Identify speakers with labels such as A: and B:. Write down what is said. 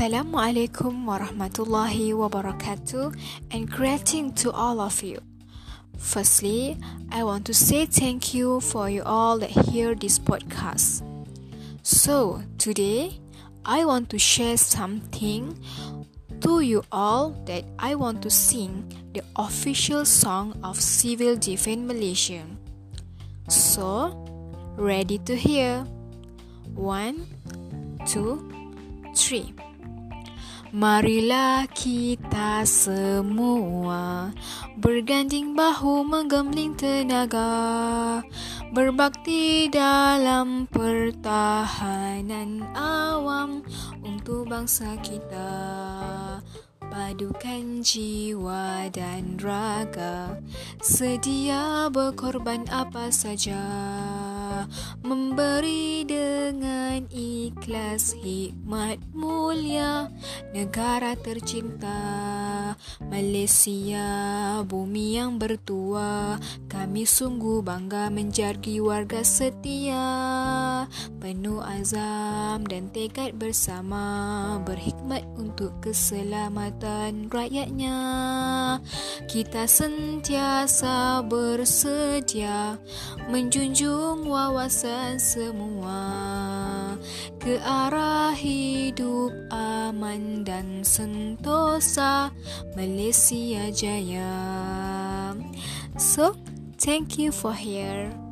A: Assalamualaikum warahmatullahi wabarakatuh and greeting to all of you. Firstly, I want to say thank you for you all that hear this podcast. So, today I want to share something to you all that I want to sing the official song of Civil Defense Malaysia. So, ready to hear? One, two, three. Marilah kita semua berganding bahu menggemling tenaga berbakti dalam pertahanan awam untuk bangsa kita. Padukan jiwa dan raga sedia berkorban apa saja memberi dengan ikhlas hikmat mulia negara tercinta Malaysia bumi yang bertua. Kami sungguh bangga menjadi warga setia. Penuh azam dan tekad bersama. Berhikmat untuk keselamatan rakyatnya. Kita sentiasa bersedia menjunjung wawasan semua ke arah hidup aman dan sentosa Malaysia Jaya. So thank you for here